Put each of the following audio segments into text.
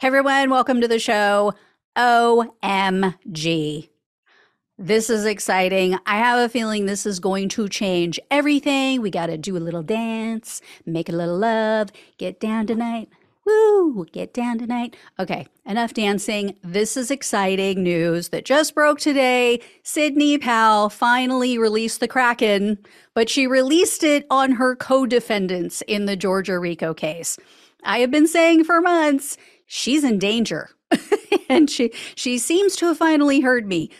Hey everyone, welcome to the show. OMG. This is exciting. I have a feeling this is going to change everything. We got to do a little dance, make a little love, get down tonight. Woo, get down tonight. Okay, enough dancing. This is exciting news that just broke today. Sidney Powell finally released the Kraken, but she released it on her co defendants in the Georgia RICO case. I have been saying for months she's in danger. and she she seems to have finally heard me.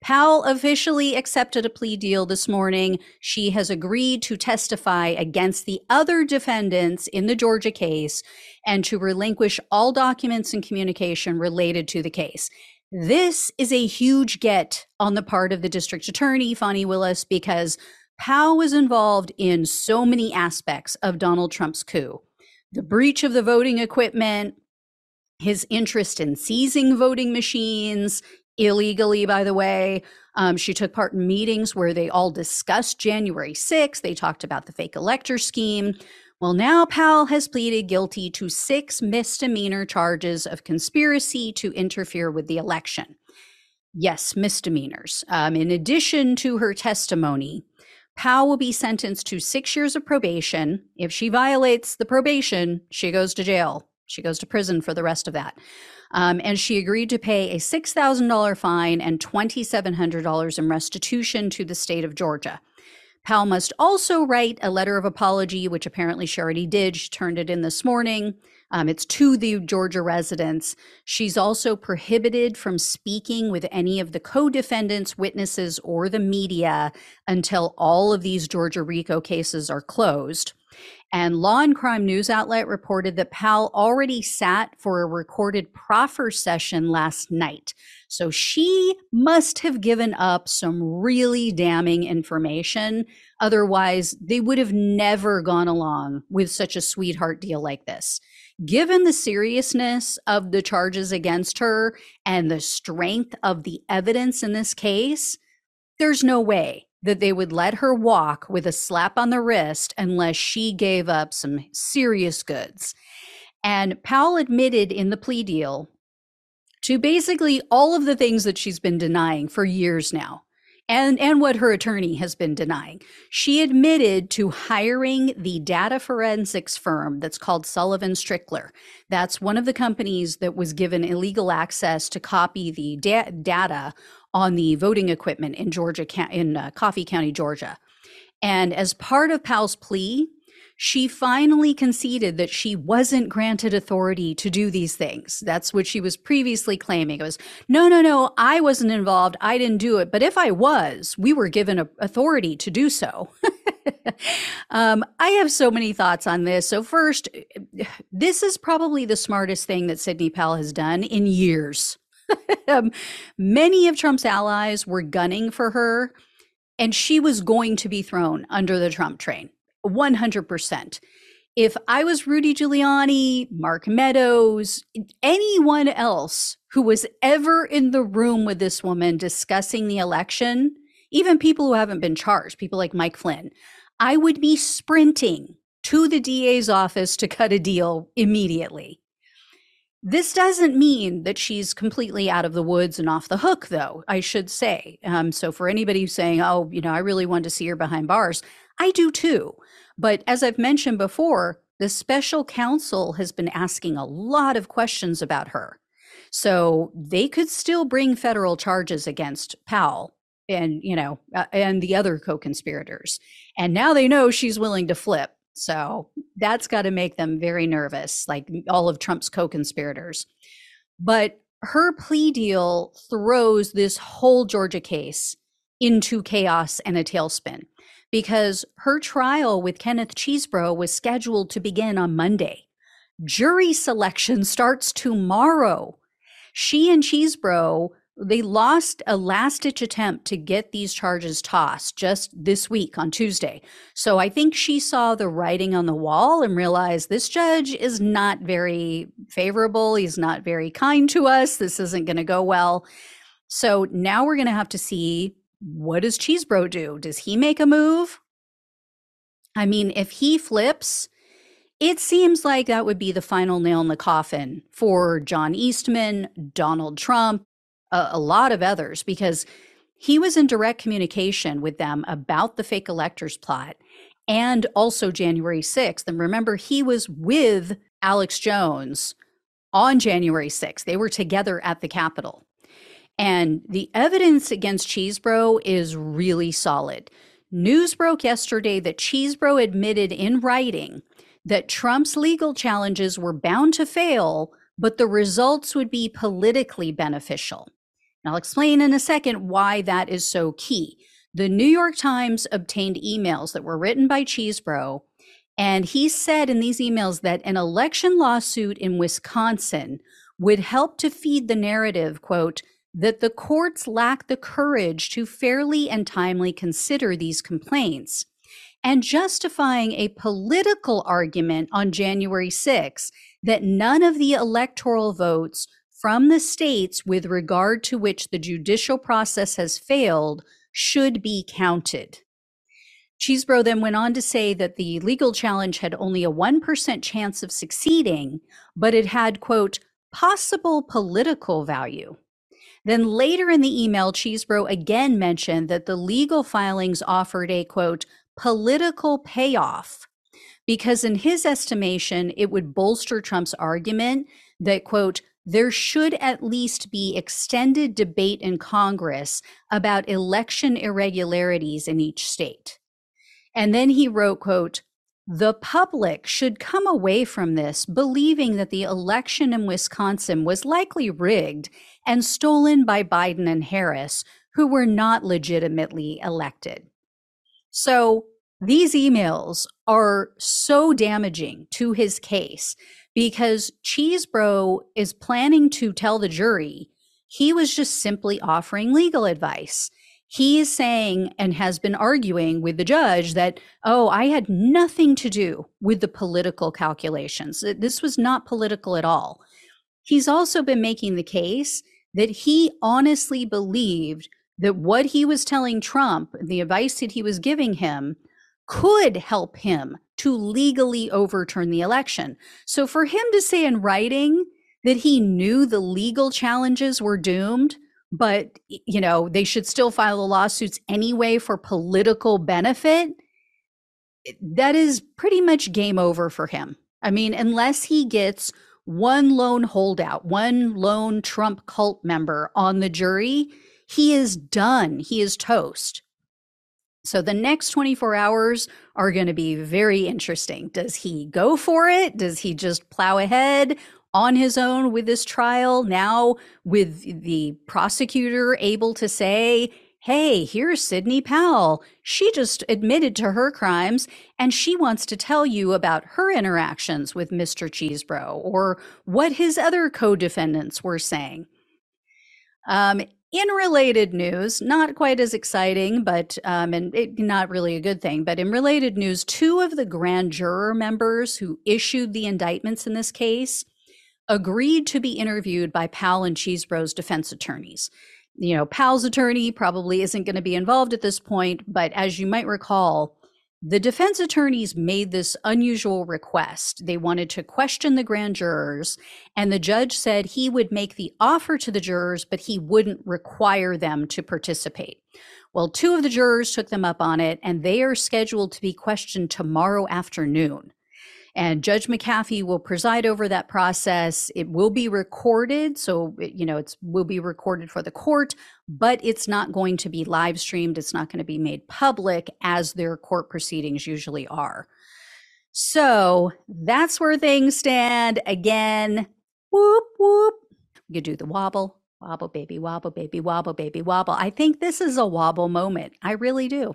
Powell officially accepted a plea deal this morning. She has agreed to testify against the other defendants in the Georgia case and to relinquish all documents and communication related to the case. This is a huge get on the part of the district attorney, Fani Willis, because Powell was involved in so many aspects of Donald Trump's coup the breach of the voting equipment, his interest in seizing voting machines illegally, by the way. Um, she took part in meetings where they all discussed January 6th. They talked about the fake elector scheme. Well, now Powell has pleaded guilty to six misdemeanor charges of conspiracy to interfere with the election. Yes, misdemeanors. Um, in addition to her testimony, Powell will be sentenced to six years of probation. If she violates the probation, she goes to jail she goes to prison for the rest of that. Um, and she agreed to pay a $6,000 fine and $2,700 in restitution to the state of Georgia. Powell must also write a letter of apology, which apparently she already did. She turned it in this morning. Um, it's to the Georgia residents. She's also prohibited from speaking with any of the co defendants, witnesses, or the media until all of these Georgia RICO cases are closed. And Law and Crime News Outlet reported that Powell already sat for a recorded proffer session last night. So she must have given up some really damning information. Otherwise, they would have never gone along with such a sweetheart deal like this. Given the seriousness of the charges against her and the strength of the evidence in this case, there's no way that they would let her walk with a slap on the wrist unless she gave up some serious goods. And Powell admitted in the plea deal to basically all of the things that she's been denying for years now. And, and what her attorney has been denying. She admitted to hiring the data forensics firm that's called Sullivan Strickler. That's one of the companies that was given illegal access to copy the da- data on the voting equipment in Georgia, in uh, Coffee County, Georgia. And as part of Powell's plea, she finally conceded that she wasn't granted authority to do these things. That's what she was previously claiming. It was, no, no, no, I wasn't involved. I didn't do it. But if I was, we were given authority to do so. um, I have so many thoughts on this. So, first, this is probably the smartest thing that Sidney Powell has done in years. um, many of Trump's allies were gunning for her, and she was going to be thrown under the Trump train 100%. If I was Rudy Giuliani, Mark Meadows, anyone else who was ever in the room with this woman discussing the election, even people who haven't been charged, people like Mike Flynn, I would be sprinting to the DA's office to cut a deal immediately. This doesn't mean that she's completely out of the woods and off the hook, though, I should say. Um, so, for anybody who's saying, oh, you know, I really want to see her behind bars, I do too. But as I've mentioned before, the special counsel has been asking a lot of questions about her. So, they could still bring federal charges against Powell and, you know, uh, and the other co conspirators. And now they know she's willing to flip. So that's got to make them very nervous, like all of Trump's co conspirators. But her plea deal throws this whole Georgia case into chaos and a tailspin because her trial with Kenneth Chesebro was scheduled to begin on Monday. Jury selection starts tomorrow. She and Chesebro they lost a last ditch attempt to get these charges tossed just this week on Tuesday. So I think she saw the writing on the wall and realized this judge is not very favorable. He's not very kind to us. This isn't going to go well. So now we're going to have to see what does Chesebro do? Does he make a move? I mean, if he flips, it seems like that would be the final nail in the coffin for John Eastman, Donald Trump, a, a lot of others, because he was in direct communication with them about the fake electors plot and also January 6th. And remember, he was with Alex Jones on January 6th. They were together at the Capitol. And the evidence against Chesebro is really solid. News broke yesterday that Chesebro admitted in writing that Trump's legal challenges were bound to fail, but the results would be politically beneficial. And I'll explain in a second why that is so key. The New York Times obtained emails that were written by Chesebro, and he said in these emails that an election lawsuit in Wisconsin would help to feed the narrative, quote, that the courts lack the courage to fairly and timely consider these complaints, and justifying a political argument on January 6 that none of the electoral votes from the states with regard to which the judicial process has failed should be counted. Chesebro then went on to say that the legal challenge had only a 1% chance of succeeding, but it had, quote, possible political value. Then later in the email, Chesebro again mentioned that the legal filings offered a quote, political payoff, because in his estimation, it would bolster Trump's argument that, quote, there should at least be extended debate in Congress about election irregularities in each state. And then he wrote, quote, the public should come away from this believing that the election in Wisconsin was likely rigged and stolen by Biden and Harris, who were not legitimately elected. So these emails are so damaging to his case because Chesebro is planning to tell the jury he was just simply offering legal advice he is saying and has been arguing with the judge that, oh, I had nothing to do with the political calculations. This was not political at all. He's also been making the case that he honestly believed that what he was telling Trump, the advice that he was giving him, could help him to legally overturn the election. So for him to say in writing that he knew the legal challenges were doomed, but you know they should still file the lawsuits anyway for political benefit that is pretty much game over for him. I mean unless he gets one lone holdout one lone trump cult member on the jury he is done. He is toast so the next 24 hours are going to be very interesting. Does he go for it? Does he just plow ahead? on his own with this trial, now with the prosecutor able to say, hey, here's Sidney Powell. She just admitted to her crimes and she wants to tell you about her interactions with Mr. Chesebro or what his other co defendants were saying. Um, in related news, not quite as exciting, but um, and it, not really a good thing. But in related news, two of the grand juror members who issued the indictments in this case agreed to be interviewed by Powell and Chesebro's defense attorneys. You know, Powell's attorney probably isn't going to be involved at this point, but as you might recall, the defense attorneys made this unusual request. They wanted to question the grand jurors, and the judge said he would make the offer to the jurors, but he wouldn't require them to participate. Well, two of the jurors took them up on it, and they are scheduled to be questioned tomorrow afternoon. And Judge McAfee will preside over that process. It will be recorded. So, you know, it will be recorded for the court, but it's not going to be live streamed. It's not going to be made public as their court proceedings usually are. So that's where things stand. Again, whoop, whoop. You do the wobble, wobble, baby, wobble, baby, wobble, baby, wobble. I think this is a wobble moment. I really do.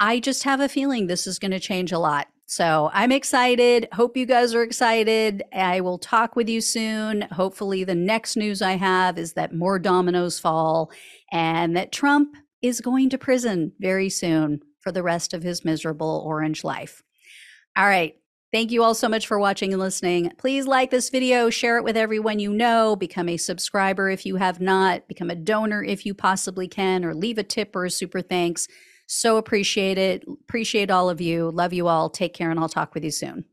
I just have a feeling this is going to change a lot. So I'm excited. Hope you guys are excited. I will talk with you soon. Hopefully, the next news I have is that more dominoes fall and that Trump is going to prison very soon for the rest of his miserable orange life. All right. Thank you all so much for watching and listening. Please like this video, share it with everyone you know, become a subscriber if you have not, become a donor if you possibly can, or leave a tip or a super thanks. So appreciate it. Appreciate all of you. Love you all. Take care, and I'll talk with you soon.